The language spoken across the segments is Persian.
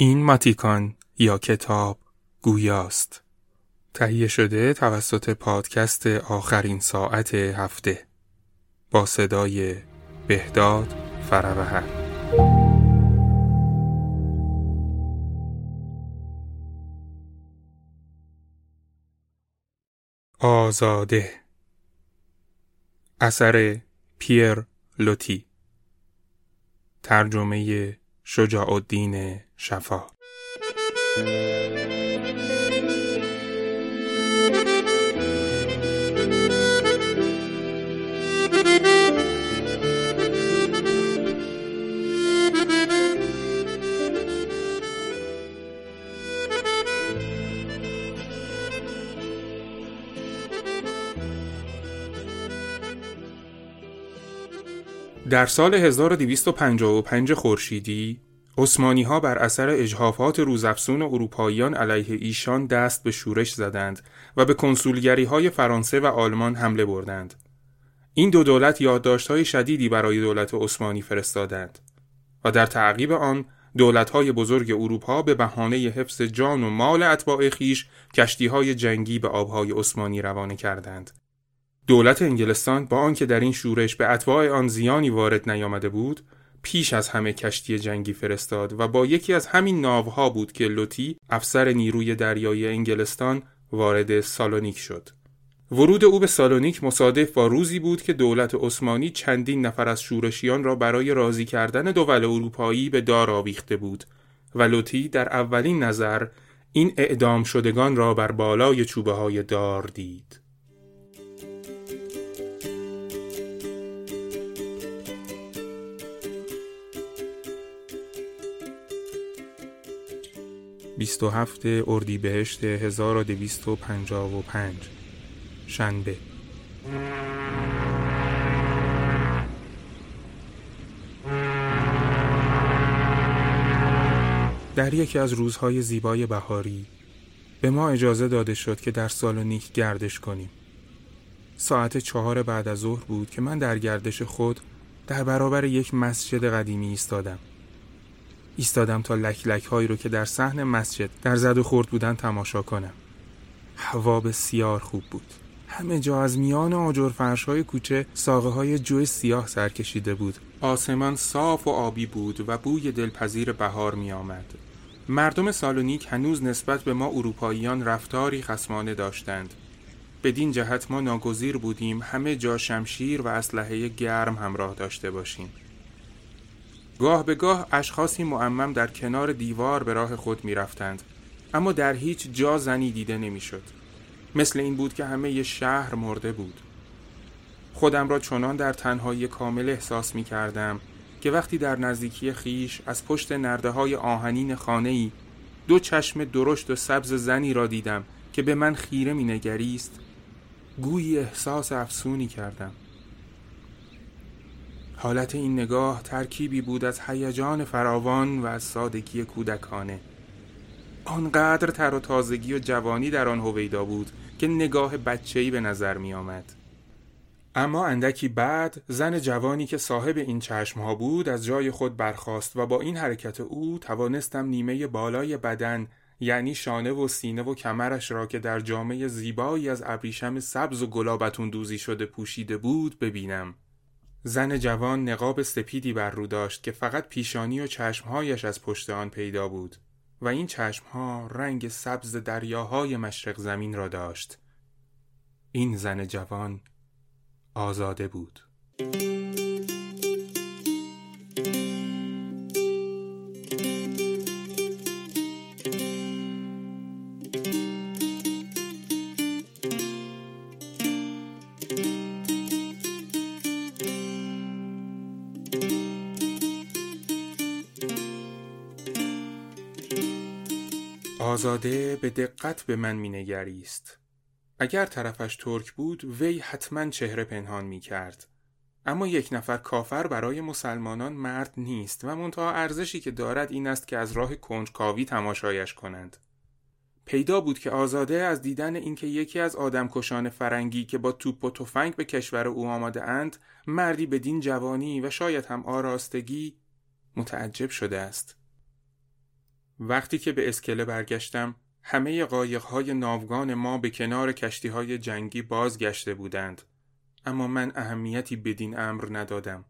این ماتیکان یا کتاب گویاست. تهیه شده توسط پادکست آخرین ساعت هفته با صدای بهداد فروهر آزاده. اثر پیر لوتی. ترجمه شجاع الدین شفا. در سال 1255 خورشیدی عثمانی ها بر اثر اجحافات روزافزون اروپاییان علیه ایشان دست به شورش زدند و به کنسولگری های فرانسه و آلمان حمله بردند. این دو دولت یادداشت شدیدی برای دولت عثمانی فرستادند و در تعقیب آن دولت های بزرگ اروپا به بهانه حفظ جان و مال اتباع خیش کشتی های جنگی به آبهای عثمانی روانه کردند. دولت انگلستان با آنکه در این شورش به اتباع آن زیانی وارد نیامده بود پیش از همه کشتی جنگی فرستاد و با یکی از همین ناوها بود که لوتی افسر نیروی دریایی انگلستان وارد سالونیک شد. ورود او به سالونیک مصادف با روزی بود که دولت عثمانی چندین نفر از شورشیان را برای راضی کردن دول اروپایی به دار آویخته بود و لوتی در اولین نظر این اعدام شدگان را بر بالای چوبه های دار دید. 27 اردیبهشت 1255 شنبه در یکی از روزهای زیبای بهاری به ما اجازه داده شد که در سالونیک گردش کنیم. ساعت چهار بعد از ظهر بود که من در گردش خود در برابر یک مسجد قدیمی ایستادم. ایستادم تا لک لک هایی رو که در صحن مسجد در زد و خورد بودن تماشا کنم. هوا بسیار خوب بود. همه جا از میان آجر فرش های کوچه ساقه های جوی سیاه سر کشیده بود. آسمان صاف و آبی بود و بوی دلپذیر بهار می آمد. مردم سالونیک هنوز نسبت به ما اروپاییان رفتاری خسمانه داشتند. بدین جهت ما ناگزیر بودیم همه جا شمشیر و اسلحه گرم همراه داشته باشیم. گاه به گاه اشخاصی معمم در کنار دیوار به راه خود می رفتند. اما در هیچ جا زنی دیده نمی‌شد. مثل این بود که همه ی شهر مرده بود. خودم را چنان در تنهایی کامل احساس می کردم که وقتی در نزدیکی خیش از پشت نرده های آهنین خانه ای دو چشم درشت و سبز زنی را دیدم که به من خیره می نگریست گویی احساس افسونی کردم. حالت این نگاه ترکیبی بود از هیجان فراوان و از سادگی کودکانه آنقدر تر و تازگی و جوانی در آن هویدا بود که نگاه بچه‌ای به نظر می آمد. اما اندکی بعد زن جوانی که صاحب این چشم ها بود از جای خود برخاست و با این حرکت او توانستم نیمه بالای بدن یعنی شانه و سینه و کمرش را که در جامعه زیبایی از ابریشم سبز و گلابتون دوزی شده پوشیده بود ببینم. زن جوان نقاب سپیدی بر رو داشت که فقط پیشانی و چشمهایش از پشت آن پیدا بود و این چشمها رنگ سبز دریاهای مشرق زمین را داشت. این زن جوان آزاده بود. آزاده به دقت به من مینگریست. اگر طرفش ترک بود وی حتما چهره پنهان می کرد. اما یک نفر کافر برای مسلمانان مرد نیست و منتها ارزشی که دارد این است که از راه کنجکاوی تماشایش کنند. پیدا بود که آزاده از دیدن اینکه یکی از آدمکشان فرنگی که با توپ و تفنگ به کشور او آمده اند مردی بدین جوانی و شاید هم آراستگی متعجب شده است. وقتی که به اسکله برگشتم همه قایقهای ناوگان ما به کنار کشتی های جنگی بازگشته بودند. اما من اهمیتی بدین امر ندادم.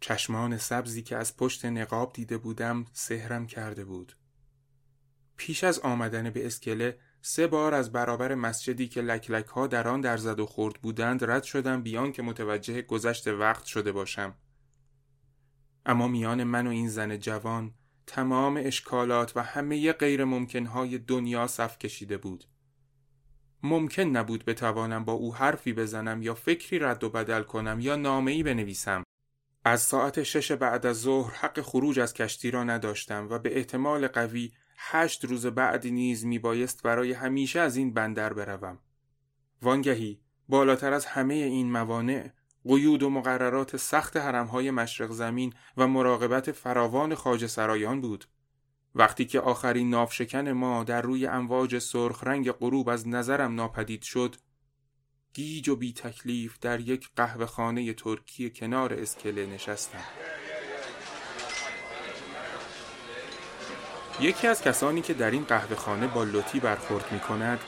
چشمان سبزی که از پشت نقاب دیده بودم سهرم کرده بود. پیش از آمدن به اسکله سه بار از برابر مسجدی که لکلک ها در آن در زد و خورد بودند رد شدم بیان که متوجه گذشت وقت شده باشم. اما میان من و این زن جوان تمام اشکالات و همه غیر ممکنهای دنیا صف کشیده بود ممکن نبود بتوانم با او حرفی بزنم یا فکری رد و بدل کنم یا نامه‌ای بنویسم از ساعت شش بعد از ظهر حق خروج از کشتی را نداشتم و به احتمال قوی هشت روز بعد نیز می بایست برای همیشه از این بندر بروم. وانگهی بالاتر از همه این موانع قیود و مقررات سخت حرمهای مشرق زمین و مراقبت فراوان خاج سرایان بود. وقتی که آخرین نافشکن ما در روی امواج سرخ رنگ غروب از نظرم ناپدید شد گیج و بی تکلیف در یک قهوه خانه ترکی کنار اسکله نشستم. یکی از کسانی که در این قهوه خانه با لطی برخورد می کند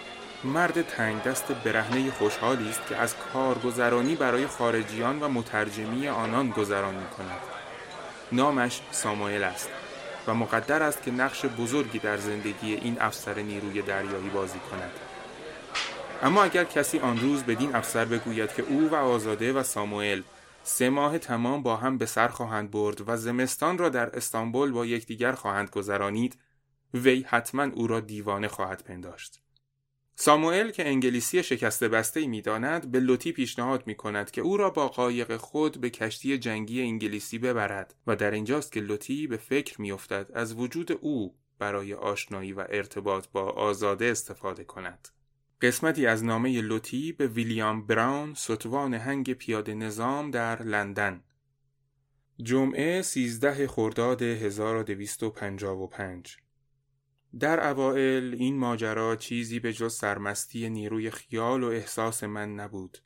مرد تنگ دست برهنه خوشحالی است که از کارگزرانی برای خارجیان و مترجمی آنان گذران می کند. نامش ساموئل است و مقدر است که نقش بزرگی در زندگی این افسر نیروی دریایی بازی کند. اما اگر کسی آن روز بدین افسر بگوید که او و آزاده و ساموئل سه ماه تمام با هم به سر خواهند برد و زمستان را در استانبول با یکدیگر خواهند گذرانید وی حتما او را دیوانه خواهد پنداشت ساموئل که انگلیسی شکسته بسته می داند به لوتی پیشنهاد می کند که او را با قایق خود به کشتی جنگی انگلیسی ببرد و در اینجاست که لوتی به فکر می افتد از وجود او برای آشنایی و ارتباط با آزاده استفاده کند. قسمتی از نامه لوتی به ویلیام براون ستوان هنگ پیاده نظام در لندن جمعه 13 خرداد 1255 در اوائل این ماجرا چیزی به جز سرمستی نیروی خیال و احساس من نبود.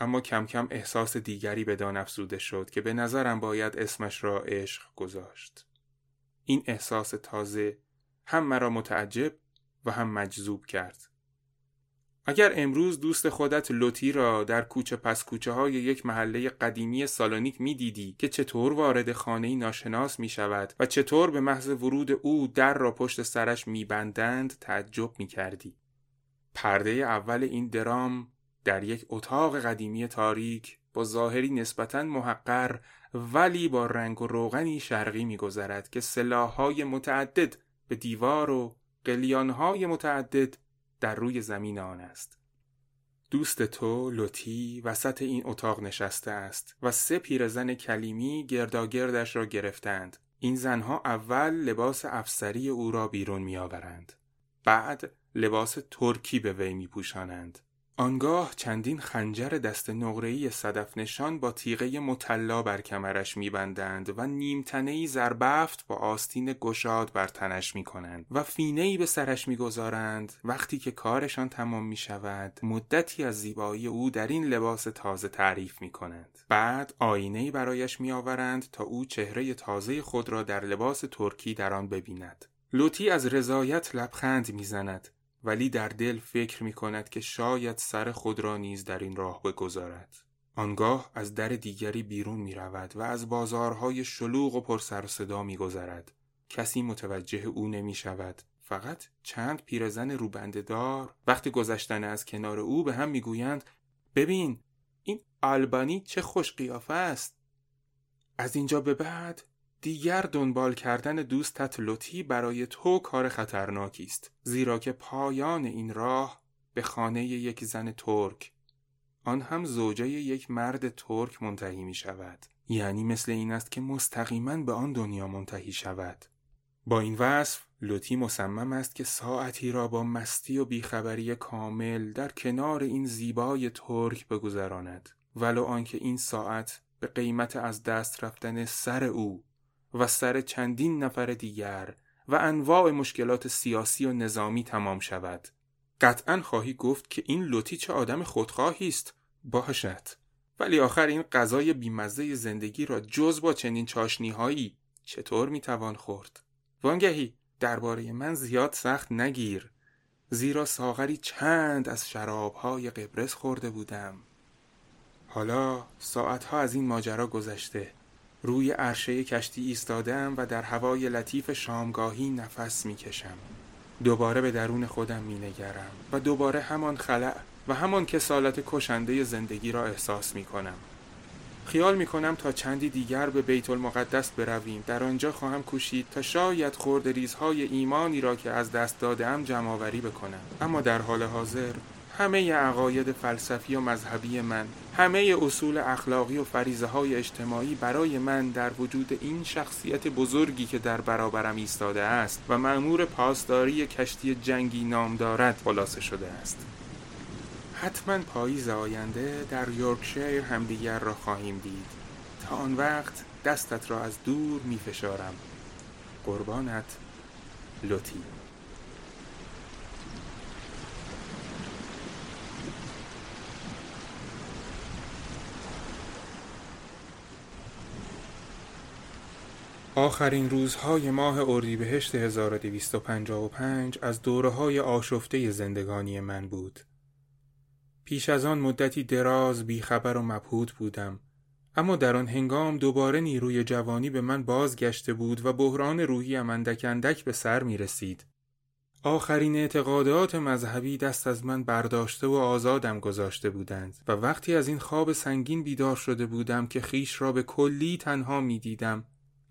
اما کم کم احساس دیگری به دان افزوده شد که به نظرم باید اسمش را عشق گذاشت. این احساس تازه هم مرا متعجب و هم مجذوب کرد. اگر امروز دوست خودت لوتی را در کوچه پس کوچه های یک محله قدیمی سالونیک می دیدی که چطور وارد خانه ناشناس می شود و چطور به محض ورود او در را پشت سرش می بندند تعجب می کردی. پرده اول این درام در یک اتاق قدیمی تاریک با ظاهری نسبتا محقر ولی با رنگ و روغنی شرقی میگذرد که سلاحهای متعدد به دیوار و قلیانهای متعدد در روی زمین آن است. دوست تو لوتی وسط این اتاق نشسته است و سه پیرزن کلیمی گرداگردش را گرفتند. این زنها اول لباس افسری او را بیرون میآورند. بعد لباس ترکی به وی می پوشانند. آنگاه چندین خنجر دست نقره‌ای صدف نشان با تیغه مطلا بر کمرش میبندند و نیمتنهی زربفت با آستین گشاد بر تنش می‌کنند و فینهای به سرش می‌گذارند وقتی که کارشان تمام می شود مدتی از زیبایی او در این لباس تازه تعریف می کنند. بعد آینه برایش میآورند تا او چهره تازه خود را در لباس ترکی در آن ببیند. لوتی از رضایت لبخند می‌زند ولی در دل فکر می کند که شاید سر خود را نیز در این راه بگذارد. آنگاه از در دیگری بیرون می رود و از بازارهای شلوغ و پر سر صدا می گذرد. کسی متوجه او نمی شود. فقط چند پیرزن روبندهدار وقتی گذشتن از کنار او به هم می‌گویند ببین این آلبانی چه خوش قیافه است از اینجا به بعد دیگر دنبال کردن دوستت لطی برای تو کار خطرناکی است زیرا که پایان این راه به خانه یک زن ترک آن هم زوجه یک مرد ترک منتهی می شود. یعنی مثل این است که مستقیما به آن دنیا منتهی شود. با این وصف لوتی مصمم است که ساعتی را با مستی و بیخبری کامل در کنار این زیبای ترک بگذراند ولو آنکه این ساعت به قیمت از دست رفتن سر او و سر چندین نفر دیگر و انواع مشکلات سیاسی و نظامی تمام شود. قطعا خواهی گفت که این لوتی چه آدم خودخواهی است؟ باشد. ولی آخر این غذای بیمزه زندگی را جز با چنین چاشنیهایی چطور می‌توان خورد؟ وانگهی درباره من زیاد سخت نگیر زیرا ساغری چند از شرابهای قبرس خورده بودم. حالا ساعتها از این ماجرا گذشته. روی عرشه کشتی ایستادم و در هوای لطیف شامگاهی نفس می‌کشم. دوباره به درون خودم مینگرم و دوباره همان خلع و همان کسالت کشنده زندگی را احساس می‌کنم. خیال می کنم تا چندی دیگر به بیت المقدس برویم. در آنجا خواهم کوشید تا شاید خورد ریزهای ایمانی را که از دست دادم جمعآوری بکنم. اما در حال حاضر همه عقاید فلسفی و مذهبی من همه اصول اخلاقی و فریزه های اجتماعی برای من در وجود این شخصیت بزرگی که در برابرم ایستاده است و معمور پاسداری کشتی جنگی نام دارد خلاصه شده است. حتما پاییز آینده در یورکشیر همدیگر را خواهیم دید. تا آن وقت دستت را از دور می فشارم قربانت لطی آخرین روزهای ماه اردیبهشت 1255 از دوره های آشفته زندگانی من بود. پیش از آن مدتی دراز بیخبر و مبهوت بودم اما در آن هنگام دوباره نیروی جوانی به من بازگشته بود و بحران روحی اندک اندک به سر می رسید. آخرین اعتقادات مذهبی دست از من برداشته و آزادم گذاشته بودند و وقتی از این خواب سنگین بیدار شده بودم که خیش را به کلی تنها می دیدم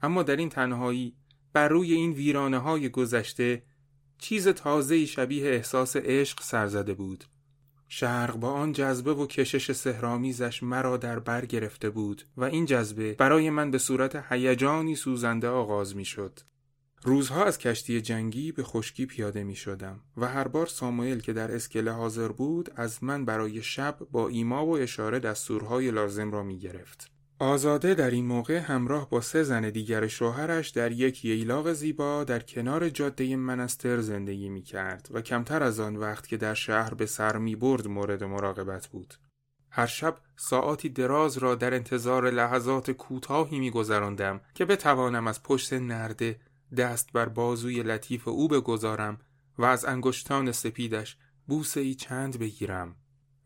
اما در این تنهایی بر روی این ویرانه های گذشته چیز تازه شبیه احساس عشق سرزده بود شرق با آن جذبه و کشش سهرامیزش مرا در بر گرفته بود و این جذبه برای من به صورت هیجانی سوزنده آغاز می شد. روزها از کشتی جنگی به خشکی پیاده می شدم و هر بار ساموئل که در اسکله حاضر بود از من برای شب با ایما و اشاره دستورهای لازم را می گرفت. آزاده در این موقع همراه با سه زن دیگر شوهرش در یک ییلاق زیبا در کنار جاده منستر زندگی می کرد و کمتر از آن وقت که در شهر به سر می برد مورد مراقبت بود. هر شب ساعتی دراز را در انتظار لحظات کوتاهی می گذراندم که بتوانم از پشت نرده دست بر بازوی لطیف او بگذارم و از انگشتان سپیدش بوسه ای چند بگیرم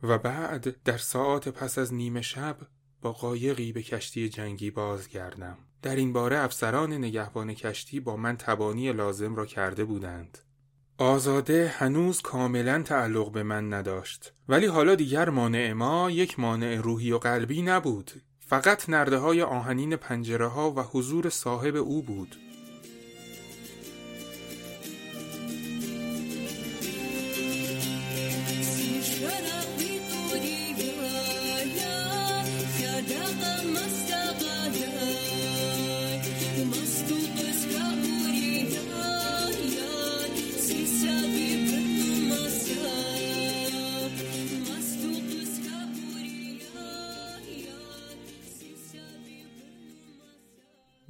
و بعد در ساعت پس از نیمه شب با قایقی به کشتی جنگی بازگردم. در این باره افسران نگهبان کشتی با من تبانی لازم را کرده بودند. آزاده هنوز کاملا تعلق به من نداشت. ولی حالا دیگر مانع ما یک مانع روحی و قلبی نبود. فقط نرده های آهنین پنجره ها و حضور صاحب او بود.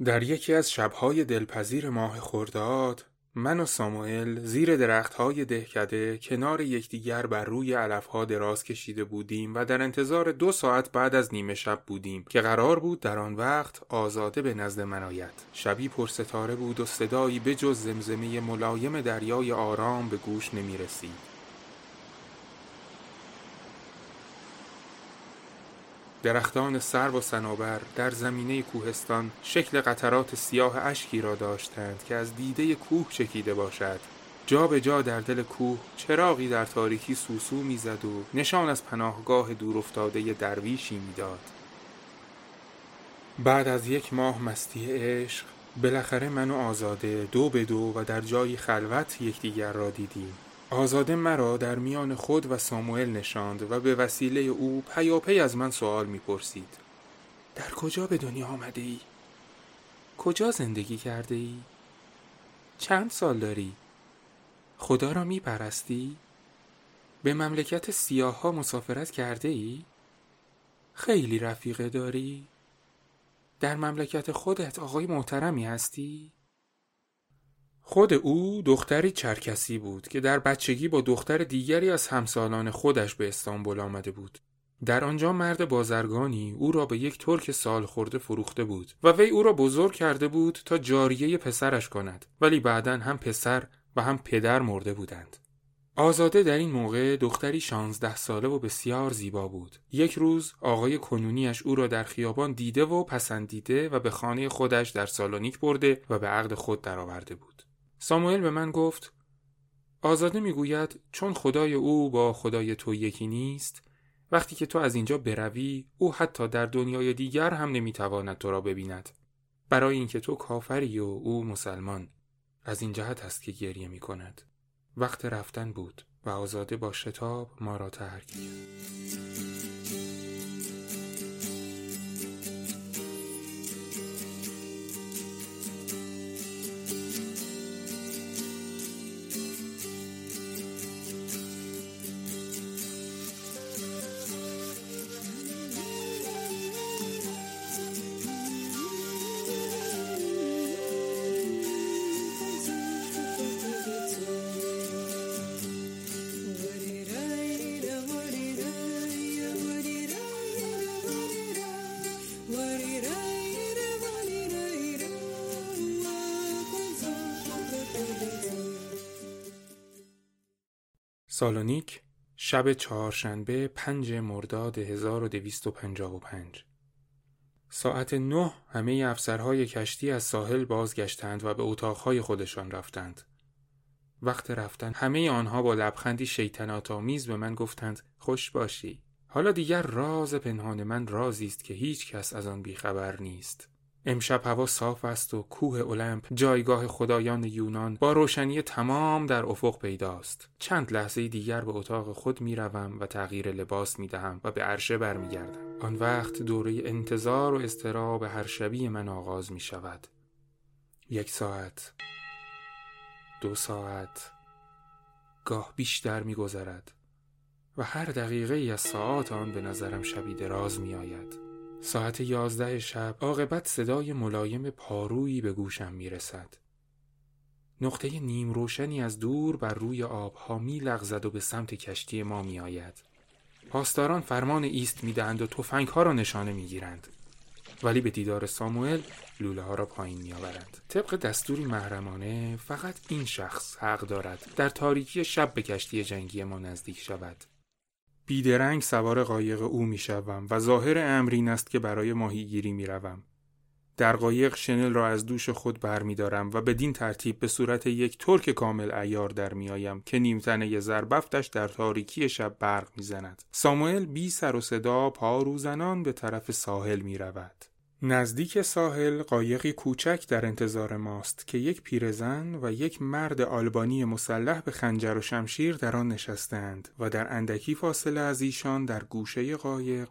در یکی از شبهای دلپذیر ماه خرداد من و ساموئل زیر درختهای دهکده کنار یکدیگر بر روی علفها دراز کشیده بودیم و در انتظار دو ساعت بعد از نیمه شب بودیم که قرار بود در آن وقت آزاده به نزد من آید. شبی پرستاره بود و صدایی به جز زمزمه ملایم دریای آرام به گوش نمی رسید درختان سرو و سنوبر در زمینه کوهستان شکل قطرات سیاه اشکی را داشتند که از دیده کوه چکیده باشد. جا به جا در دل کوه چراغی در تاریکی سوسو می‌زد و نشان از پناهگاه دورافتاده درویشی می‌داد. بعد از یک ماه مستی عشق بالاخره من و آزاده دو به دو و در جایی خلوت یکدیگر را دیدیم. آزاده مرا در میان خود و ساموئل نشاند و به وسیله او پیاپی از من سوال می‌پرسید در کجا به دنیا آمده ای؟ کجا زندگی کرده ای؟ چند سال داری؟ خدا را میپرستی؟ به مملکت سیاه ها مسافرت کرده ای؟ خیلی رفیقه داری؟ در مملکت خودت آقای محترمی هستی؟ خود او دختری چرکسی بود که در بچگی با دختر دیگری از همسالان خودش به استانبول آمده بود. در آنجا مرد بازرگانی او را به یک ترک سال خورده فروخته بود و وی او را بزرگ کرده بود تا جاریه پسرش کند ولی بعدا هم پسر و هم پدر مرده بودند آزاده در این موقع دختری شانزده ساله و بسیار زیبا بود. یک روز آقای کنونیش او را در خیابان دیده و پسندیده و به خانه خودش در سالونیک برده و به عقد خود درآورده بود. ساموئل به من گفت آزاده می‌گوید چون خدای او با خدای تو یکی نیست وقتی که تو از اینجا بروی او حتی در دنیای دیگر هم نمی‌تواند تو را ببیند. برای اینکه تو کافری و او مسلمان. از این جهت است که گریه می کند وقت رفتن بود و آزاده با شتاب ما را ترک کرد. سالونیک شب چهارشنبه پنج مرداد 1255 ساعت نه همه افسرهای کشتی از ساحل بازگشتند و به اتاقهای خودشان رفتند. وقت رفتن همه آنها با لبخندی شیطنات آمیز به من گفتند خوش باشی. حالا دیگر راز پنهان من رازی است که هیچ کس از آن بیخبر نیست. امشب هوا صاف است و کوه المپ جایگاه خدایان یونان با روشنی تمام در افق پیداست. چند لحظه دیگر به اتاق خود می روم و تغییر لباس می دهم و به عرشه برمیگردم. آن وقت دوره انتظار و استراب هر شبی من آغاز می شود یک ساعت دو ساعت گاه بیشتر می گذرد و هر دقیقه ای از ساعات آن به نظرم شبی دراز می آید ساعت یازده شب عاقبت صدای ملایم پارویی به گوشم می رسد. نقطه نیم روشنی از دور بر روی آبها می لغزد و به سمت کشتی ما می آید. پاسداران فرمان ایست می دهند و توفنگ ها را نشانه می گیرند. ولی به دیدار ساموئل لوله ها را پایین می آورند. طبق دستوری محرمانه فقط این شخص حق دارد در تاریکی شب به کشتی جنگی ما نزدیک شود. بیدرنگ سوار قایق او می‌شوم و ظاهر امر این است که برای ماهیگیری می‌روم در قایق شنل را از دوش خود برمیدارم و بدین ترتیب به صورت یک ترک کامل ایار در میآیم که نیمتنه زربفتش در تاریکی شب برق می‌زند ساموئل بی سر و صدا پا روزنان به طرف ساحل می رود. نزدیک ساحل قایقی کوچک در انتظار ماست که یک پیرزن و یک مرد آلبانی مسلح به خنجر و شمشیر در آن نشستند و در اندکی فاصله از ایشان در گوشه قایق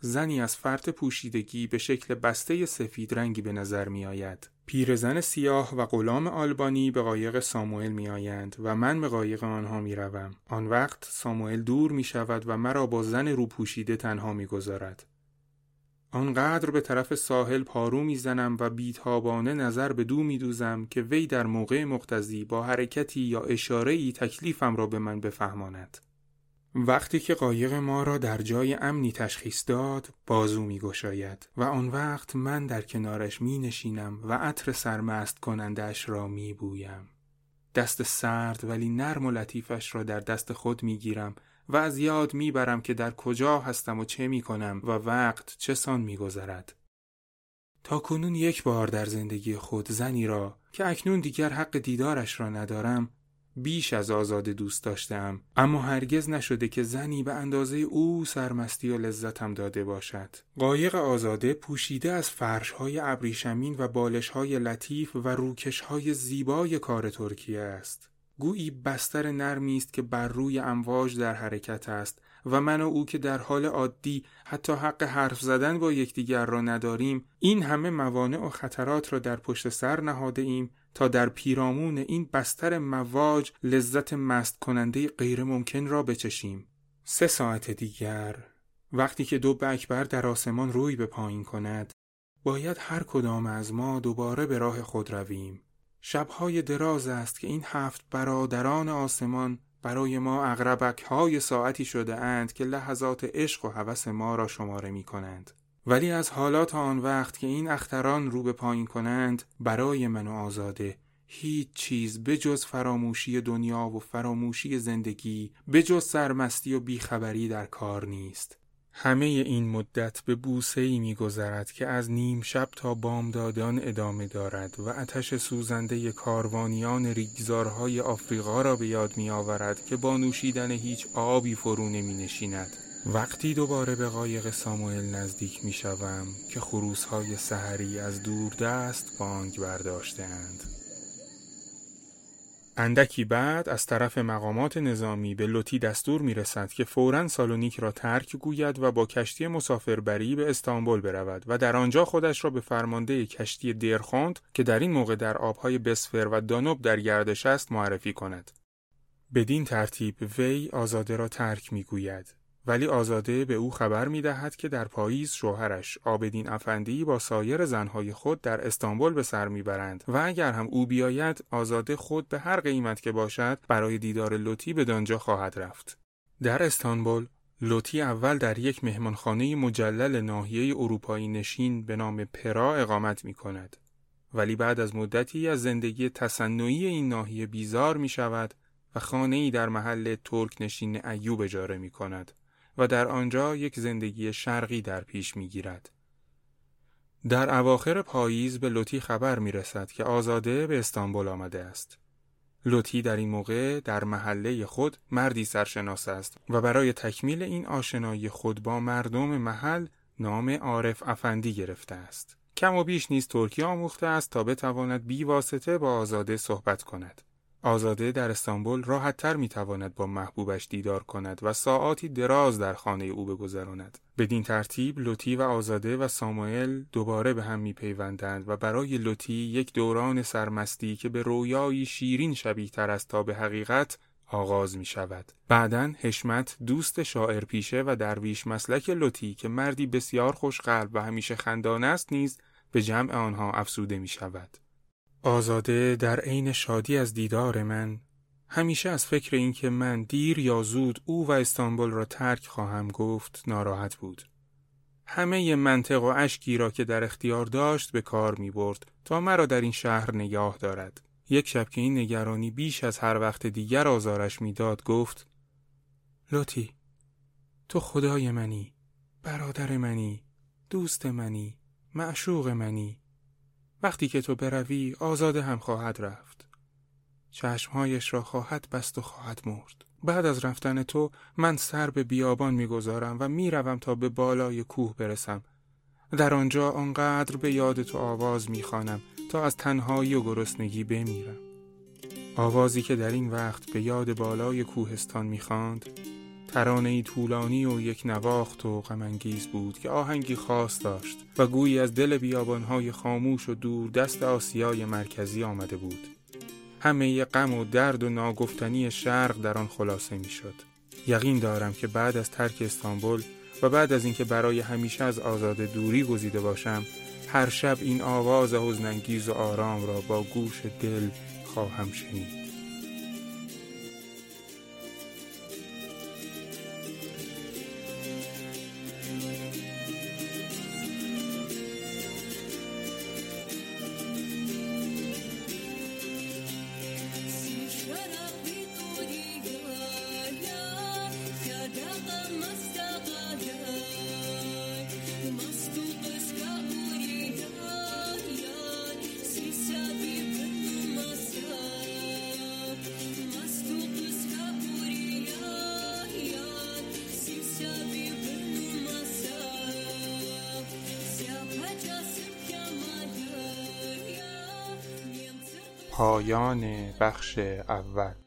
زنی از فرط پوشیدگی به شکل بسته سفید رنگی به نظر می آید. پیرزن سیاه و غلام آلبانی به قایق ساموئل می آیند و من به قایق آنها می روم. آن وقت ساموئل دور می شود و مرا با زن رو پوشیده تنها می گذارد. آنقدر به طرف ساحل پارو می‌زنم و بیتابانه نظر به دو میدوزم که وی در موقع مقتضی با حرکتی یا اشارهی تکلیفم را به من بفهماند. وقتی که قایق ما را در جای امنی تشخیص داد بازو می گشاید و آن وقت من در کنارش می نشینم و عطر سرمست کنندش را می بویم. دست سرد ولی نرم و لطیفش را در دست خود می گیرم و از یاد می‌برم که در کجا هستم و چه می کنم و وقت چه سان می گذرد. تا کنون یک بار در زندگی خود زنی را که اکنون دیگر حق دیدارش را ندارم بیش از آزاده دوست داشتم اما هرگز نشده که زنی به اندازه او سرمستی و لذتم داده باشد. قایق آزاده پوشیده از فرشهای ابریشمین و بالشهای لطیف و روکشهای زیبای کار ترکیه است. گویی بستر نرمی است که بر روی امواج در حرکت است و من و او که در حال عادی حتی حق حرف زدن با یکدیگر را نداریم این همه موانع و خطرات را در پشت سر نهاده ایم تا در پیرامون این بستر مواج لذت مست کننده غیر ممکن را بچشیم. سه ساعت دیگر. وقتی که دو بکبر در آسمان روی به پایین کند باید هر کدام از ما دوباره به راه خود رویم. شبهای دراز است که این هفت برادران آسمان برای ما اغربک های ساعتی شده اند که لحظات عشق و هوس ما را شماره می کنند. ولی از حالات آن وقت که این اختران رو به پایین کنند برای من و آزاده هیچ چیز بجز فراموشی دنیا و فراموشی زندگی بجز سرمستی و بیخبری در کار نیست همه این مدت به بوسه ای می گذرد که از نیم شب تا بامدادان ادامه دارد و آتش سوزنده کاروانیان ریگزارهای آفریقا را به یاد می آورد که با نوشیدن هیچ آبی فرو نمی نشیند. وقتی دوباره به قایق ساموئل نزدیک می شوم که خروس های سحری از دور دست بانگ برداشتند. اندکی بعد از طرف مقامات نظامی به لوتی دستور می رسد که فوراً سالونیک را ترک گوید و با کشتی مسافربری به استانبول برود و در آنجا خودش را به فرمانده کشتی درخوند که در این موقع در آبهای بسفر و دانوب در گردش است معرفی کند. بدین ترتیب وی آزاده را ترک می گوید. ولی آزاده به او خبر می دهد که در پاییز شوهرش آبدین افندی با سایر زنهای خود در استانبول به سر می‌برند و اگر هم او بیاید آزاده خود به هر قیمت که باشد برای دیدار لوتی به دانجا خواهد رفت. در استانبول لوتی اول در یک مهمانخانه مجلل ناحیه اروپایی نشین به نام پرا اقامت می کند. ولی بعد از مدتی از زندگی تصنعی این ناحیه بیزار می شود و خانه ای در محل ترک نشین ایوب اجاره می کند و در آنجا یک زندگی شرقی در پیش می گیرد. در اواخر پاییز به لوتی خبر می رسد که آزاده به استانبول آمده است. لوتی در این موقع در محله خود مردی سرشناس است و برای تکمیل این آشنایی خود با مردم محل نام عارف افندی گرفته است. کم و بیش نیز ترکی آموخته است تا بتواند بی واسطه با آزاده صحبت کند. آزاده در استانبول می تواند با محبوبش دیدار کند و ساعاتی دراز در خانه او بگذراند. بدین ترتیب لوتی و آزاده و ساموئل دوباره به هم می پیوندند و برای لوتی یک دوران سرمستی که به رویایی شیرین شبیه تر است تا به حقیقت آغاز می شود. بعدا حشمت دوست شاعر پیشه و درویش مسلک لوتی که مردی بسیار خوشقلب و همیشه خندان است نیز به جمع آنها افسوده می شود. آزاده در عین شادی از دیدار من همیشه از فکر اینکه من دیر یا زود او و استانبول را ترک خواهم گفت ناراحت بود. همه منطق و اشکی را که در اختیار داشت به کار می برد تا مرا در این شهر نگاه دارد. یک شب که این نگرانی بیش از هر وقت دیگر آزارش می‌داد گفت لوتی تو خدای منی برادر منی دوست منی معشوق منی وقتی که تو بروی آزاده هم خواهد رفت. چشمهایش را خواهد بست و خواهد مرد. بعد از رفتن تو من سر به بیابان می‌گذارم و می‌روم تا به بالای کوه برسم. در آنجا آنقدر به یاد تو آواز می‌خوانم تا از تنهایی و گرسنگی بمیرم. آوازی که در این وقت به یاد بالای کوهستان می‌خواند ترانه ای طولانی و یک نواخت و غمانگیز بود که آهنگی خاص داشت و گویی از دل بیابانهای خاموش و دور دست آسیای مرکزی آمده بود همه غم و درد و ناگفتنی شرق در آن خلاصه می‌شد. یقین دارم که بعد از ترک استانبول و بعد از اینکه برای همیشه از آزاده دوری گزیده باشم هر شب این آواز حزنانگیز و آرام را با گوش دل خواهم شنید پایان بخش اول.